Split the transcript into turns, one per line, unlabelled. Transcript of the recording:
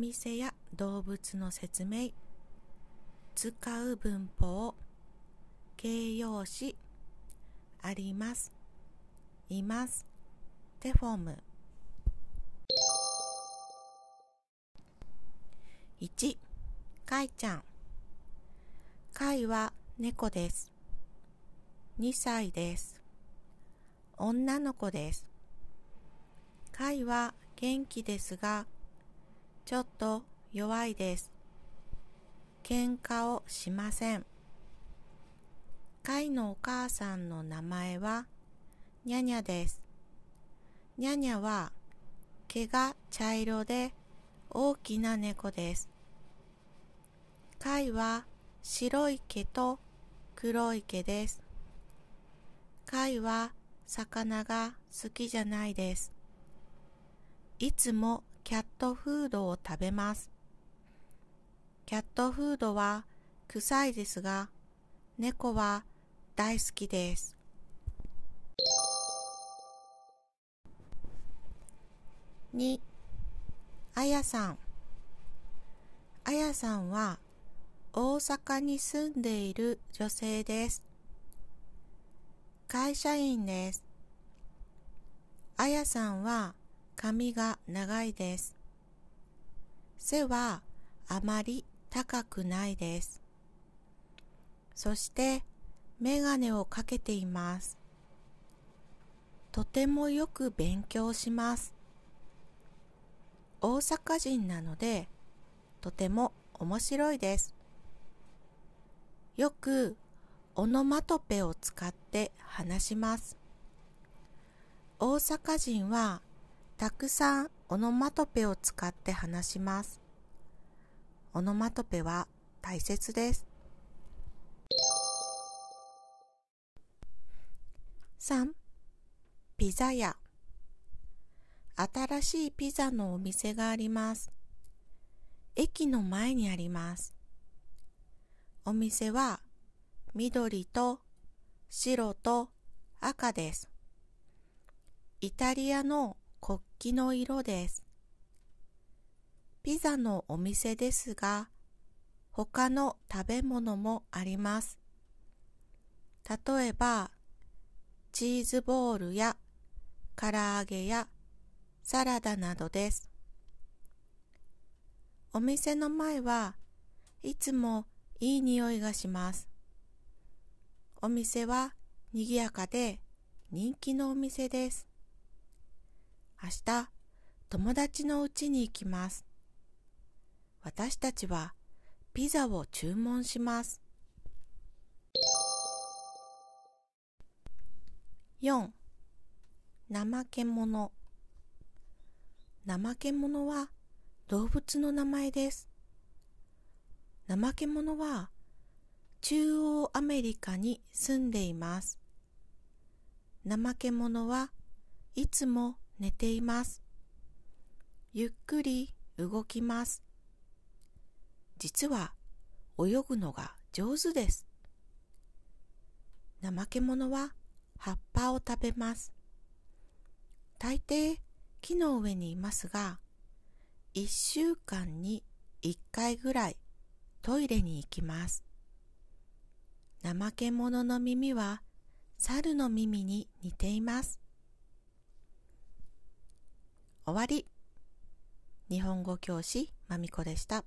店や動物の説明使う文法形容詞ありますいますテフォーム。1かいちゃん。かいは猫です。2歳です。女の子です。かいは元気ですがちょっと弱いです。喧嘩をしません。カイのお母さんの名前はニャニャです。ニャニャは毛が茶色で大きな猫です。カイは白い毛と黒い毛です。カイは魚が好きじゃないです。いつもキャットフードを食べます。キャットフードは臭いですが、猫は大好きです。2あやさんあやさんは大阪に住んでいる女性です。会社員です。あやさんは髪が長いです。背はあまり高くないです。そしてメガネをかけています。とてもよく勉強します。大阪人なのでとても面白いです。よくオノマトペを使って話します。大阪人はたくさんオノマトペを使って話します。オノマトペは大切です。3. ピザ屋新しいピザのお店があります。駅の前にあります。お店は緑と白と赤です。イタリアの国旗の色です。ピザのお店ですが、他の食べ物もあります。例えば、チーズボールや唐揚げやサラダなどです。お店の前はいつもいい匂いがします。お店は賑やかで人気のお店です。明日、友達の家に行きます。私たちはピザを注文します。4. 怠け者怠け者は動物の名前です。怠け者は中央アメリカに住んでいます。怠け者はいつも寝ています。ゆっくり動きます。実は泳ぐのが上手です。怠け者は葉っぱを食べます。大抵木の上にいますが、一週間に一回ぐらいトイレに行きます。怠け者の耳は猿の耳に似ています。終わり。日本語教師まみこでした。